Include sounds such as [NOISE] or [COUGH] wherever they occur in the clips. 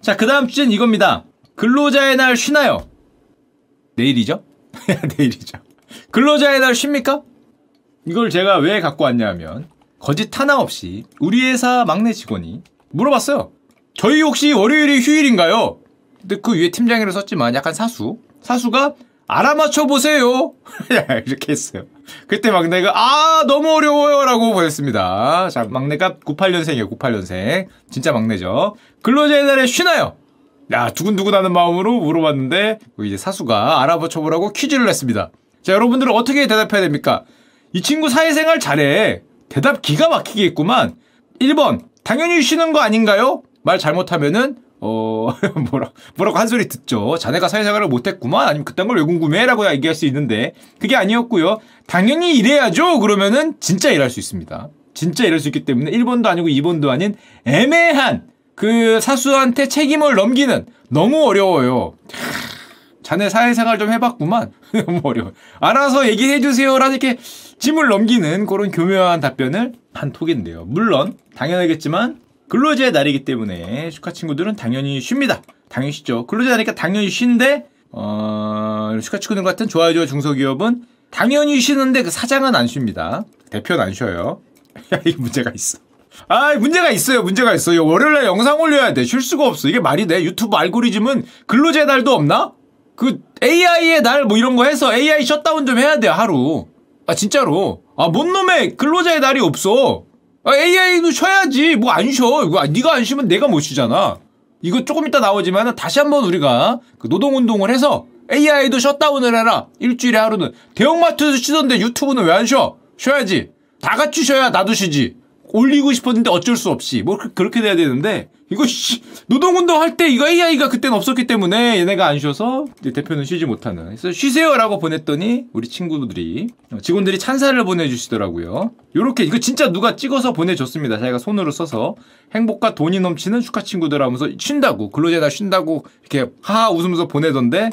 자, 그 다음 주제는 이겁니다. 근로자의 날 쉬나요? 내일이죠? [LAUGHS] 내일이죠. 근로자의 날 쉽니까? 이걸 제가 왜 갖고 왔냐 하면 거짓 하나 없이 우리 회사 막내 직원이 물어봤어요. 저희 혹시 월요일이 휴일인가요? 근데 그 위에 팀장이라 썼지만 약간 사수. 사수가 알아맞혀 보세요. [LAUGHS] 이렇게 했어요. 그때 막내가 아 너무 어려워요라고 보냈습니다. 자 막내가 98년생이에요. 98년생. 진짜 막내죠. 근로자의 날에 쉬나요? 야 두근두근하는 마음으로 물어봤는데 이제 사수가 알아맞혀 보라고 퀴즈를 냈습니다. 자 여러분들은 어떻게 대답해야 됩니까? 이 친구 사회생활 잘해. 대답 기가 막히게 했구만. 1번 당연히 쉬는 거 아닌가요? 말 잘못하면은 어 [LAUGHS] 뭐라 뭐라고 한 소리 듣죠. 자네가 사회생활을 못했구만. 아니면 그딴 걸 왜 궁금해 라고 얘기할 수 있는데 그게 아니었고요. 당연히 일해야죠. 그러면은 진짜 일할 수 있습니다. 진짜 일할 수 있기 때문에 1번도 아니고 2번도 아닌 애매한 그 사수한테 책임을 넘기는 너무 어려워요. 자네 사회생활 좀 해봤구만. [LAUGHS] 너무 어려워. 알아서 얘기해주세요라는 이렇게 짐을 넘기는 그런 교묘한 답변을 한 톡인데요. 물론 당연하겠지만 근로자의 날이기 때문에 슈카 친구들은 당연히 쉽니다. 당연히 쉬죠. 근로자 날이니까 당연히 쉬는데 어, 슈카 친구들 같은 좋아요 중소기업은 당연히 쉬는데 그 사장은 안 쉽니다. 대표는 안 쉬어요. [LAUGHS] 야, 이 문제가 있어. 아, 문제가 있어요. 문제가 있어요. 월요일 날 영상 올려야 돼. 쉴 수가 없어. 이게 말이 돼. 유튜브 알고리즘은 근로자의 날도 없나? 그 AI의 날 뭐 이런 거 해서 AI 셧다운 좀 해야 돼 하루. 아 진짜로. 아 뭔 놈의 근로자의 날이 없어. 아, AI도 쉬어야지. 뭐 안 쉬어. 이거 네가 안 쉬면 내가 못 쉬잖아. 이거 조금 이따 나오지만 다시 한번 우리가 그 노동운동을 해서 AI도 셧다운을 해라. 일주일에 하루는. 대형마트에서 쉬던데 유튜브는 왜 안 쉬어? 쉬어야지. 다 같이 쉬어야 나도 쉬지. 올리고 싶었는데 어쩔 수 없이. 뭐 그, 그렇게 돼야 되는데. 이거 씨, 노동운동 할 때 이거 AI가 그때는 없었기 때문에 얘네가 안 쉬어서 대표는 쉬지 못하는. 그래서 쉬세요라고 보냈더니 우리 친구들이 직원들이 찬사를 보내주시더라고요. 요렇게 이거 진짜 누가 찍어서 보내줬습니다. 자기가 손으로 써서. 행복과 돈이 넘치는 슈카 친구들 하면서 쉰다고 근로자다 쉰다고 이렇게 하하 웃으면서 보내던데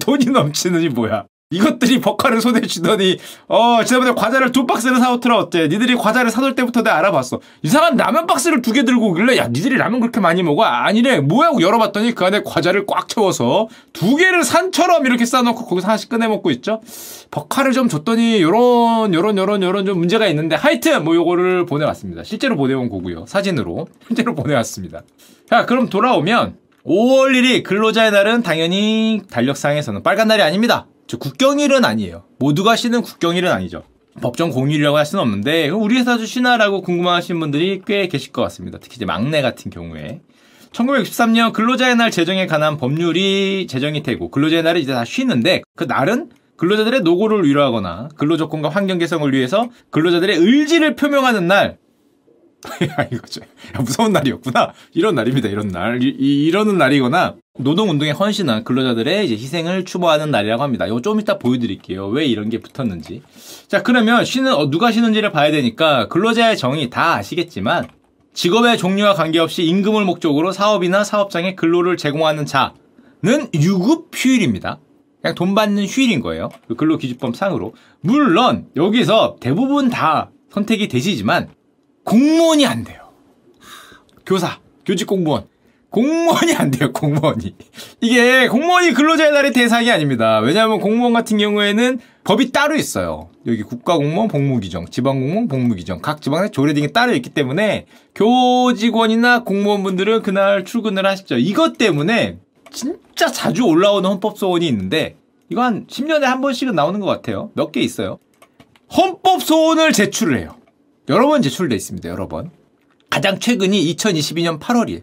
돈이 넘치는이 뭐야 이것들이 버카를 손에 쥐더니 어 지난번에 과자를 두 박스를 사오더라 어째 니들이 과자를 사둘 때부터 내가 알아봤어. 이상한 라면 박스를 두 개 들고 오길래 야 니들이 라면 그렇게 많이 먹어? 아니래. 뭐야? 하고 열어봤더니 그 안에 과자를 꽉 채워서 두 개를 산처럼 이렇게 싸놓고 거기서 하나씩 꺼내 먹고 있죠. 버카를 좀 줬더니 요런 요런 요런 요런 좀 문제가 있는데 하여튼 뭐 요거를 보내왔습니다. 실제로 보내온 거고요. 사진으로. [LAUGHS] 실제로 보내왔습니다. 자 그럼 돌아오면 5월 1일 근로자의 날은 당연히 달력상에서는 빨간 날이 아닙니다. 저 국경일은 아니에요. 모두가 쉬는 국경일은 아니죠. 법정 공휴일이라고 할 수는 없는데 우리 회사도 쉬나라고 궁금하신 분들이 꽤 계실 것 같습니다. 특히 이제 막내 같은 경우에 1963년 근로자의 날 제정에 관한 법률이 제정이 되고 근로자의 날을 이제 다 쉬는데 그 날은 근로자들의 노고를 위로하거나 근로조건과 환경 개선을 위해서 근로자들의 의지를 표명하는 날 이거죠. [LAUGHS] 야, 무서운 날이었구나. 이런 날입니다. 이런 날. 이, 이러는 날이거나 노동운동에 헌신한 근로자들의 이제 희생을 추모하는 날이라고 합니다. 이거 좀 이따 보여드릴게요. 왜 이런 게 붙었는지. 자, 그러면 쉬는, 어, 누가 쉬는지를 봐야 되니까 근로자의 정의 다 아시겠지만 직업의 종류와 관계없이 임금을 목적으로 사업이나 사업장에 근로를 제공하는 자는 유급 휴일입니다. 그냥 돈 받는 휴일인 거예요. 그 근로기준법 상으로. 물론 여기서 대부분 다 선택이 되시지만 공무원이 안 돼요. 교사, 교직 공무원. 공무원이 안 돼요, 공무원이. 이게 공무원이 근로자의 날의 대상이 아닙니다. 왜냐하면 공무원 같은 경우에는 법이 따로 있어요. 여기 국가공무원 복무규정, 지방공무원 복무규정, 각 지방의 조례 등이 따로 있기 때문에 교직원이나 공무원분들은 그날 출근을 하시죠. 이것 때문에 진짜 자주 올라오는 헌법소원이 있는데 이거 한 10년에 한 번씩은 나오는 것 같아요. 몇 개 있어요. 헌법소원을 제출을 해요. 여러 번 제출돼 있습니다. 여러 번. 가장 최근이 2022년 8월이에요.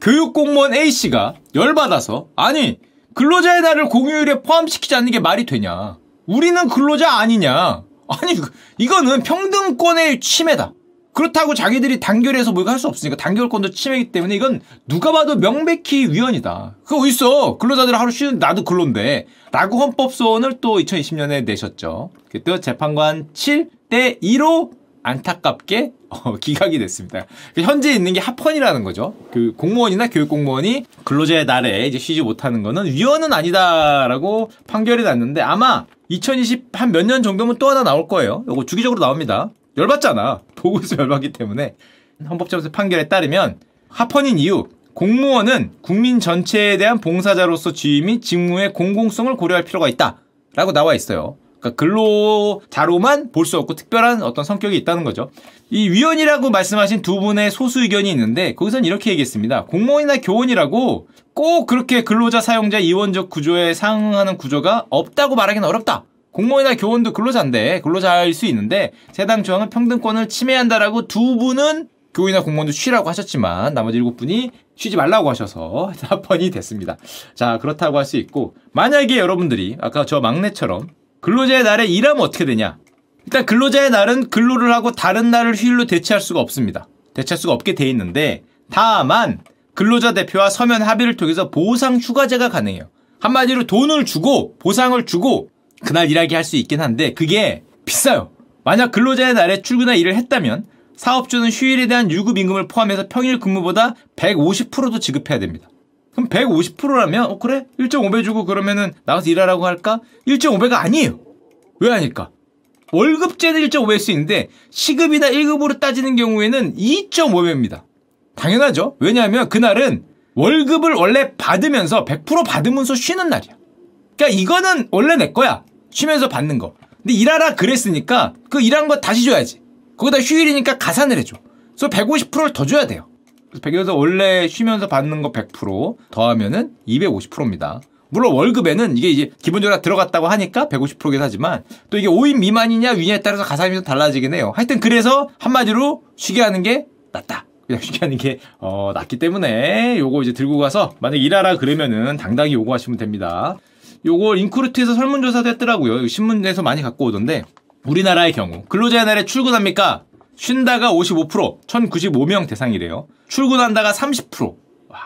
교육공무원 A씨가 열받아서 아니 근로자의 날을 공휴일에 포함시키지 않는 게 말이 되냐. 우리는 근로자 아니냐. 아니 이거는 평등권의 침해다. 그렇다고 자기들이 단결해서 뭐할수 없으니까 단결권도 침해이기 때문에 이건 누가 봐도 명백히 위헌이다. 그거 어딨어. 근로자들 하루 쉬는 나도 근로인데. 라고 헌법소원을 또 2020년에 내셨죠. 그때 재판관 7대 2로 안타깝게 어, [LAUGHS] 기각이 됐습니다. 그 현재 있는 게 합헌이라는 거죠. 그 공무원이나 교육 공무원이 근로자의 날에 이제 쉬지 못하는 거는 위헌은 아니다라고 판결이 났는데 아마 2020 한 몇 년 정도면 또 하나 나올 거예요. 이거 주기적으로 나옵니다. 열받잖아. 보고 있어 [LAUGHS] 열받기 때문에 헌법재판소 판결에 따르면 합헌인 이유 공무원은 국민 전체에 대한 봉사자로서 지위 및 직무의 공공성을 고려할 필요가 있다. 라고 나와 있어요. 그러니까 근로자로만 볼 수 없고 특별한 어떤 성격이 있다는 거죠. 이 위원이라고 말씀하신 두 분의 소수 의견이 있는데 거기선 이렇게 얘기했습니다. 공무원이나 교원이라고 꼭 그렇게 근로자 사용자 이원적 구조에 상응하는 구조가 없다고 말하기는 어렵다. 공무원이나 교원도 근로자인데 근로자일 수 있는데 세당 조항은 평등권을 침해한다라고 두 분은 교원이나 공무원도 쉬라고 하셨지만 나머지 일곱 분이 쉬지 말라고 하셔서 [LAUGHS] 합헌이 됐습니다. 자 그렇다고 할 수 있고 만약에 여러분들이 아까 저 막내처럼 근로자의 날에 일하면 어떻게 되냐? 일단 근로자의 날은 근로를 하고 다른 날을 휴일로 대체할 수가 없습니다. 대체할 수가 없게 돼 있는데 다만 근로자 대표와 서면 합의를 통해서 보상 휴가제가 가능해요. 한마디로 돈을 주고 보상을 주고 그날 일하게 할 수 있긴 한데 그게 비싸요. 만약 근로자의 날에 출근이나 일을 했다면 사업주는 휴일에 대한 유급 임금을 포함해서 평일 근무보다 150%도 지급해야 됩니다. 그럼 150%라면 어 그래? 1.5배 주고 그러면은 나가서 일하라고 할까? 1.5배가 아니에요. 왜 아닐까? 월급제는 1.5배일 수 있는데 시급이나 1급으로 따지는 경우에는 2.5배입니다. 당연하죠. 왜냐하면 그날은 월급을 원래 받으면서 100% 받으면서 쉬는 날이야. 그러니까 이거는 원래 내 거야. 쉬면서 받는 거. 근데 일하라 그랬으니까 그 일한 거 다시 줘야지. 거기다 휴일이니까 가산을 해줘. 그래서 150%를 더 줘야 돼요. 백여서 원래 쉬면서 받는 거 100% 더하면은 250%입니다. 물론 월급에는 이게 이제 기본적으로 들어갔다고 하니까 150%긴 하지만 또 이게 5인 미만이냐 위냐에 따라서 가산이 좀 달라지긴 해요. 하여튼 그래서 한마디로 쉬게 하는 게 낫다. 그냥 쉬게 하는 게, 어, 낫기 때문에 요거 이제 들고 가서 만약 일하라 그러면은 당당히 요구하시면 됩니다. 요거 인크루트에서 설문조사도 했더라고요. 신문에서 많이 갖고 오던데 우리나라의 경우 근로자의 날에 출근합니까? 쉰다가 55%, 1095명 대상이래요. 출근한다가 30%. 와,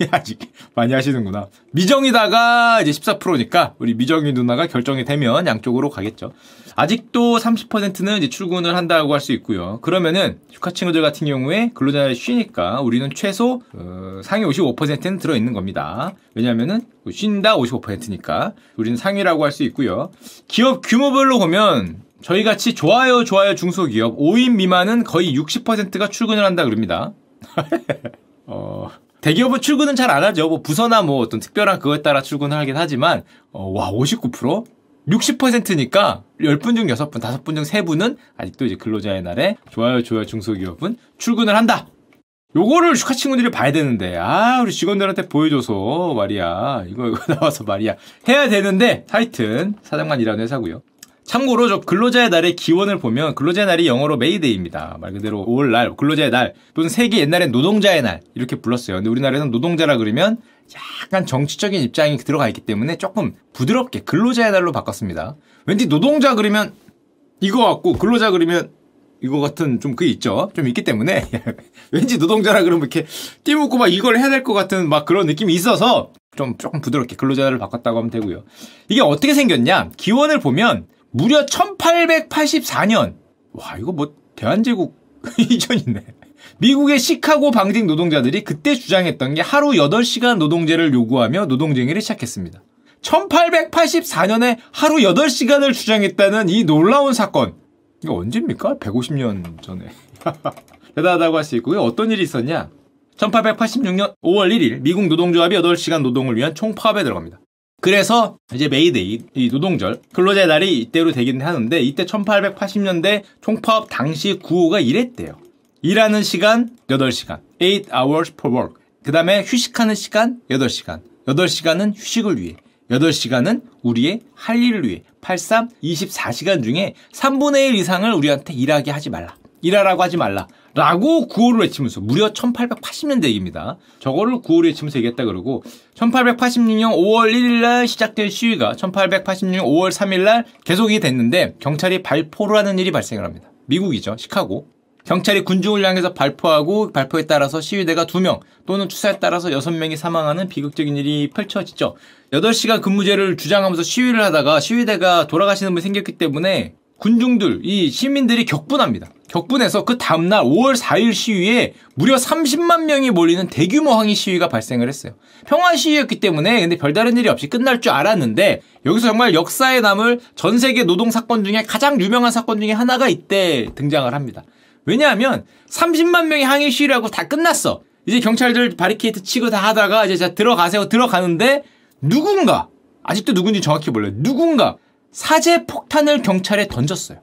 [LAUGHS] 아직 많이 하시는구나. 미정이다가 이제 14%니까 우리 미정이 누나가 결정이 되면 양쪽으로 가겠죠. 아직도 30%는 이제 출근을 한다고 할 수 있고요. 그러면은 휴가 친구들 같은 경우에 근로자를 쉬니까 우리는 최소 어, 상위 55%는 들어 있는 겁니다. 왜냐면은 쉰다 55%니까 우리는 상위라고 할 수 있고요. 기업 규모별로 보면 저희 같이 좋아요 좋아요 중소기업 5인 미만은 거의 60%가 출근을 한다 그럽니다. [LAUGHS] 어, 대기업은 출근은 잘 안 하죠. 뭐 부서나 뭐 어떤 특별한 그거에 따라 출근을 하긴 하지만 어, 와 59%? 60%니까 10분 중 6분, 5분 중 3분은 아직도 이제 근로자의 날에 좋아요 좋아요 중소기업은 출근을 한다. 요거를 슈카 친구들이 봐야 되는데 아 우리 직원들한테 보여줘서 말이야 이거 이거 나와서 말이야 해야 되는데 하여튼 사장만 일하는 회사고요. 참고로 저 근로자의 날의 기원을 보면 근로자의 날이 영어로 메이데이입니다. 말 그대로 5월 날, 근로자의 날 또는 세계 옛날엔 노동자의 날 이렇게 불렀어요. 근데 우리나라에서는 노동자라 그러면 약간 정치적인 입장이 들어가 있기 때문에 조금 부드럽게 근로자의 날로 바꿨습니다. 왠지 노동자 그러면 이거 같고 근로자 그러면 이거 같은 좀그 있죠. 좀 있기 때문에 [LAUGHS] 왠지 노동자라 그러면 이렇게 띠묻고 막 이걸 해야 될 것 같은 막 그런 느낌이 있어서 좀 조금 부드럽게 근로자를 바꿨다고 하면 되고요. 이게 어떻게 생겼냐? 기원을 보면 무려 1884년. 와, 이거 뭐 대한제국 [LAUGHS] 이전이네. 미국의 시카고 방직 노동자들이 그때 주장했던 게 하루 8시간 노동제를 요구하며 노동쟁의를 시작했습니다. 1884년에 하루 8시간을 주장했다는 이 놀라운 사건. 이거 언제입니까? 150년 전에. [LAUGHS] 대단하다고 할 수 있고요. 어떤 일이 있었냐? 1886년 5월 1일 미국 노동조합이 8시간 노동을 위한 총파업에 들어갑니다. 그래서 이제 메이데이, 이 노동절, 근로자의 날이 이때로 되긴 하는데 이때 1880년대 총파업 당시 구호가 이랬대요. 일하는 시간 8시간, 8 hours for work. 그 다음에 휴식하는 시간 8시간, 8시간은 휴식을 위해, 8시간은 우리의 할 일을 위해, 83, 24시간 중에 3분의 1 이상을 우리한테 일하게 하지 말라. 일하라고 하지 말라. 라고 구호를 외치면서 무려 1880년대 얘기입니다. 저거를 구호를 외치면서 얘기했다 그러고 1886년 5월 1일 날 시작된 시위가 1886년 5월 3일 날 계속이 됐는데 경찰이 발포를 하는 일이 발생을 합니다. 미국이죠. 시카고. 경찰이 군중을 향해서 발포하고 발포에 따라서 시위대가 2명 또는 추사에 따라서 6명이 사망하는 비극적인 일이 펼쳐지죠. 8시간 근무제를 주장하면서 시위를 하다가 시위대가 돌아가시는 분이 생겼기 때문에 군중들, 이 시민들이 격분합니다. 격분해서 그 다음날 5월 4일 시위에 무려 30만 명이 몰리는 대규모 항의 시위가 발생을 했어요. 평화 시위였기 때문에 근데 별다른 일이 없이 끝날 줄 알았는데 여기서 정말 역사에 남을 전 세계 노동 사건 중에 가장 유명한 사건 중에 하나가 이때 등장을 합니다. 왜냐하면 30만 명이 항의 시위를 하고 다 끝났어. 이제 경찰들 바리케이트 치고 다 하다가 이제 자 들어가세요 들어가는데 누군가 아직도 누군지 정확히 몰라요. 누군가 사제 폭탄을 경찰에 던졌어요.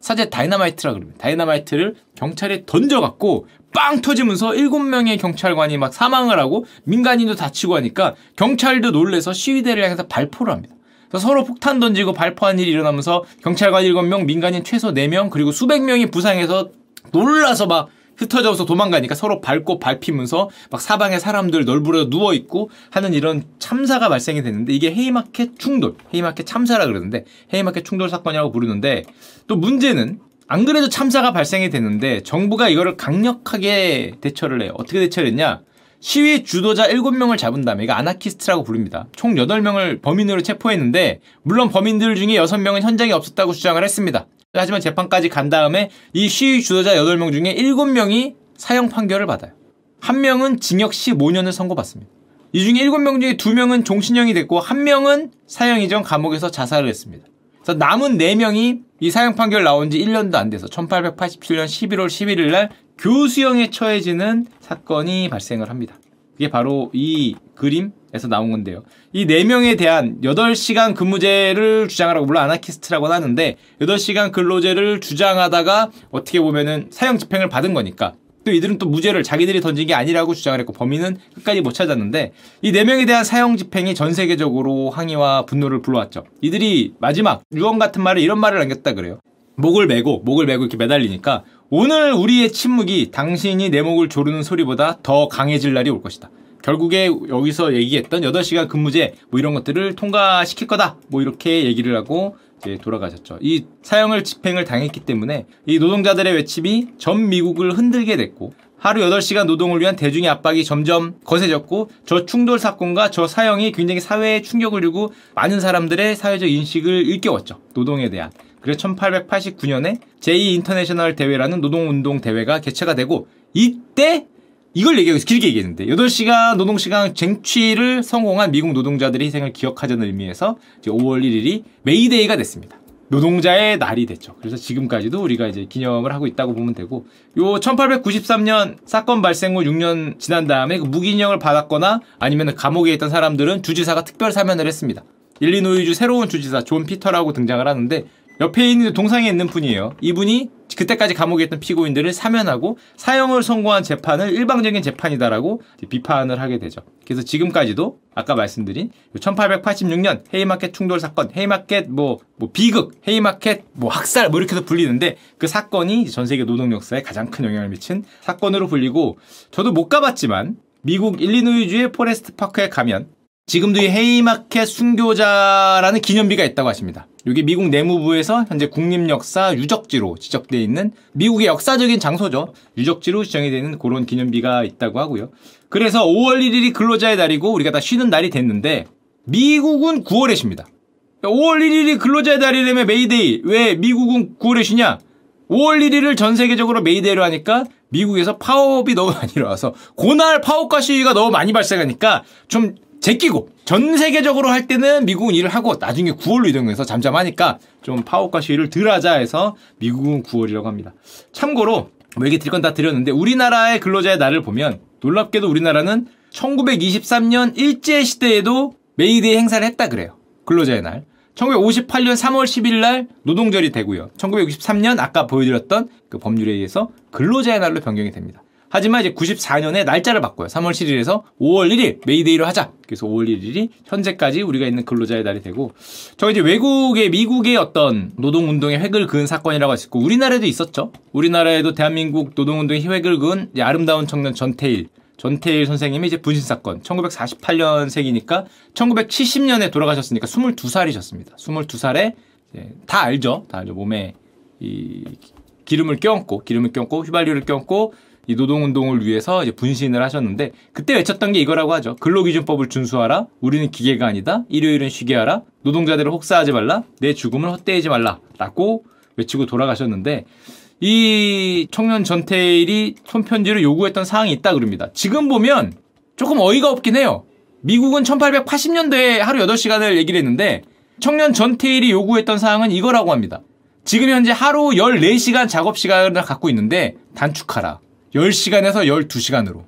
사제 다이너마이트라 그럽니다. 다이너마이트를 경찰에 던져갖고 빵 터지면서 7명의 경찰관이 막 사망을 하고 민간인도 다치고 하니까 경찰도 놀래서 시위대를 향해서 발포를 합니다. 서로 폭탄 던지고 발포한 일이 일어나면서 경찰관 7명, 민간인 최소 4명, 그리고 수백 명이 부상해서 놀라서 막 흩어져서 도망가니까 서로 밟고 밟히면서 막 사방에 사람들 널브러 누워 있고 하는 이런 참사가 발생이 됐는데 이게 헤이마켓 충돌, 헤이마켓 참사라 그러는데 헤이마켓 충돌 사건이라고 부르는데 또 문제는 안 그래도 참사가 발생이 됐는데 정부가 이거를 강력하게 대처를 해요. 어떻게 대처를 했냐? 시위 주도자 7명을 잡은 다음에 이거 아나키스트라고 부릅니다. 총 8명을 범인으로 체포했는데 물론 범인들 중에 6명은 현장에 없었다고 주장을 했습니다. 하지만 재판까지 간 다음에 이 시위 주도자 8명 중에 7명이 사형 판결을 받아요. 한 명은 징역 15년을 선고받습니다. 이 중에 7명 중에 2명은 종신형이 됐고 한 명은 사형 이전 감옥에서 자살을 했습니다. 그래서 남은 4명이 이 사형 판결 나온 지 1년도 안 돼서 1887년 11월 11일 날 교수형에 처해지는 사건이 발생을 합니다. 이게 바로 이 그림에서 나온 건데요. 이 4명에 대한 8시간 근무제를 주장하라고 물론 아나키스트라고 하는데 8시간 근로제를 주장하다가 어떻게 보면은 사형 집행을 받은 거니까 또 이들은 또 무죄를 자기들이 던진 게 아니라고 주장을 했고 범인은 끝까지 못 찾았는데 이 4명에 대한 사형 집행이 전 세계적으로 항의와 분노를 불러왔죠. 이들이 마지막 유언 같은 말을 이런 말을 남겼다 그래요. 목을 메고 목을 메고 이렇게 매달리니까 오늘 우리의 침묵이 당신이 내 목을 조르는 소리보다 더 강해질 날이 올 것이다. 결국에 여기서 얘기했던 8시간 근무제 뭐 이런 것들을 통과시킬 거다. 뭐 이렇게 얘기를 하고 이제 돌아가셨죠. 이 사형을 집행을 당했기 때문에 이 노동자들의 외침이 전 미국을 흔들게 됐고 하루 8시간 노동을 위한 대중의 압박이 점점 거세졌고 저 충돌 사건과 저 사형이 굉장히 사회에 충격을 주고 많은 사람들의 사회적 인식을 일깨웠죠. 노동에 대한. 그래서 1889년에 제2 인터내셔널 대회라는 노동운동 대회가 개최가 되고 이때 이걸 얘기하고 길게 얘기했는데 8시간 노동시간 쟁취를 성공한 미국 노동자들의 희생을 기억하자는 의미에서 5월 1일이 메이데이가 됐습니다. 노동자의 날이 됐죠. 그래서 지금까지도 우리가 이제 기념을 하고 있다고 보면 되고 요 1893년 사건 발생 후 6년 지난 다음에 그 무기형을 받았거나 아니면 감옥에 있던 사람들은 주지사가 특별 사면을 했습니다. 일리노이주 새로운 주지사 존 피터라고 등장을 하는데 옆에 있는 동상에 있는 분이에요. 이분이 그때까지 감옥에 있던 피고인들을 사면하고 사형을 선고한 재판을 일방적인 재판이다라고 비판을 하게 되죠. 그래서 지금까지도 아까 말씀드린 1886년 헤이마켓 충돌 사건, 헤이마켓 뭐, 뭐 비극, 헤이마켓 뭐 학살 뭐 이렇게도 불리는데 그 사건이 전 세계 노동 역사에 가장 큰 영향을 미친 사건으로 불리고 저도 못 가봤지만 미국 일리노이주의 포레스트 파크에 가면 지금도 이 헤이마켓 순교자라는 기념비가 있다고 하십니다. 이게 미국 내무부에서 현재 국립역사 유적지로 지정되어 있는 미국의 역사적인 장소죠. 유적지로 지정이 되는 그런 기념비가 있다고 하고요. 그래서 5월 1일이 근로자의 날이고 우리가 다 쉬는 날이 됐는데 미국은 9월에 쉽니다. 5월 1일이 근로자의 날이라면 메이데이. 왜 미국은 9월에 쉬냐? 5월 1일을 전 세계적으로 메이데이로 하니까 미국에서 파업이 너무 [LAUGHS] 많이 일어나서 그날 파업과 시위가 너무 많이 발생하니까 좀 제끼고 전 세계적으로 할 때는 미국은 일을 하고 나중에 9월로 이동해서 잠잠하니까 좀 파업과 시위를 덜 하자 해서 미국은 9월이라고 합니다. 참고로 뭐 얘기 드릴 건 다 드렸는데 우리나라의 근로자의 날을 보면 놀랍게도 우리나라는 1923년 일제시대에도 메이데이 행사를 했다 그래요. 근로자의 날. 1958년 3월 10일 날 노동절이 되고요. 1963년 아까 보여드렸던 그 법률에 의해서 근로자의 날로 변경이 됩니다. 하지만 이제 94년에 날짜를 바꿔요. 3월 7일에서 5월 1일 메이데이로 하자. 그래서 5월 1일이 현재까지 우리가 있는 근로자의 날이 되고 저 이제 외국의 미국의 어떤 노동 운동의 획을 그은 사건이라고 할 수 있고 우리나라에도 있었죠. 우리나라에도 대한민국 노동 운동의 획을 그은 아름다운 청년 전태일 전태일 선생님이 이제 분신 사건 1948년생이니까 1970년에 돌아가셨으니까 22살이셨습니다. 22살에 다 알죠. 다 알죠. 몸에 이 기름을 껴얹고 기름을 껴얹고 휘발유를 껴얹고 이 노동운동을 위해서 이제 분신을 하셨는데 그때 외쳤던 게 이거라고 하죠. 근로기준법을 준수하라. 우리는 기계가 아니다. 일요일은 쉬게 하라. 노동자들을 혹사하지 말라. 내 죽음을 헛되이지 말라. 라고 외치고 돌아가셨는데 이 청년 전태일이 손편지를 요구했던 사항이 있다 그럽니다. 지금 보면 조금 어이가 없긴 해요. 미국은 1880년대에 하루 8시간을 얘기를 했는데 청년 전태일이 요구했던 사항은 이거라고 합니다. 지금 현재 하루 14시간 작업 시간을 갖고 있는데 단축하라. 10시간에서 12시간으로.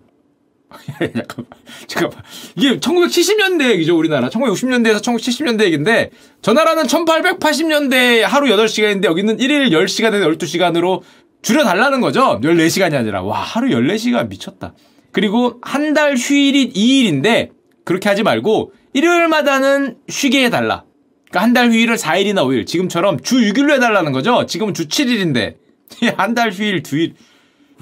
잠깐만. 이게 1970년대 얘기죠, 우리나라. 1960년대에서 1970년대 얘기인데, 저 나라는 1880년대 하루 8시간인데, 여기는 1일 10시간에서 12시간으로 줄여달라는 거죠. 14시간이 아니라. 와, 하루 14시간 미쳤다. 그리고 한 달 휴일이 2일인데, 그렇게 하지 말고, 일요일마다는 쉬게 해달라. 그러니까 한 달 휴일을 4일이나 5일. 지금처럼 주 6일로 해달라는 거죠. 지금은 주 7일인데. [LAUGHS] 한 달 휴일 2일.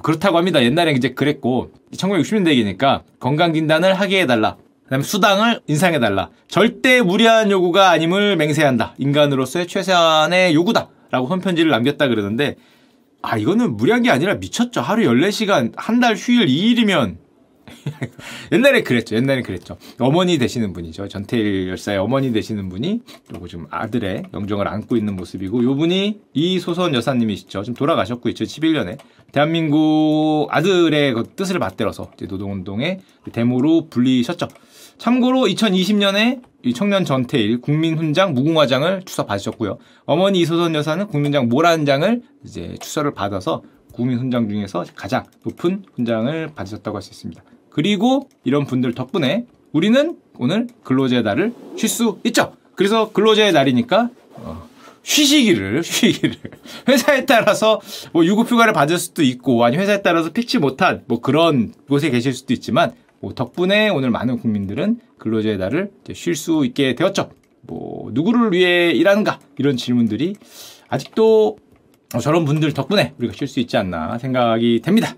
그렇다고 합니다. 옛날에 이제 그랬고 1960년대 얘기니까 건강 진단을 하게 해달라. 그다음에 수당을 인상해달라. 절대 무리한 요구가 아님을 맹세한다. 인간으로서의 최소한의 요구다. 라고 손편지를 남겼다 그러는데 아 이거는 무리한 게 아니라 미쳤죠. 하루 14시간 한 달 휴일 2일이면 [LAUGHS] 옛날에 그랬죠. 옛날에 그랬죠. 어머니 되시는 분이죠. 전태일 열사의 어머니 되시는 분이 요거 지금 아들의 영정을 안고 있는 모습이고 요 분이 이소선 여사님이시죠. 지금 돌아가셨고 2011년에 대한민국 아들의 그 뜻을 받들어서 노동운동의 데모로 불리셨죠. 참고로 2020년에 이 청년 전태일 국민훈장 무궁화장을 추서 받으셨고요. 어머니 이소선 여사는 국민장 모란장을 이제 추서를 받아서 국민훈장 중에서 가장 높은 훈장을 받으셨다고 할 수 있습니다. 그리고 이런 분들 덕분에 우리는 오늘 근로자의 날을 쉴 수 있죠. 그래서 근로자의 날이니까 어, 쉬시기를 [LAUGHS] 쉬기를 회사에 따라서 뭐 유급휴가를 받을 수도 있고 아니 회사에 따라서 pik치 못한 뭐 그런 곳에 계실 수도 있지만 뭐 덕분에 오늘 많은 국민들은 근로자의 날을 쉴 수 있게 되었죠. 뭐 누구를 위해 일하는가 이런 질문들이 아직도 저런 분들 덕분에 우리가 쉴 수 있지 않나 생각이 됩니다.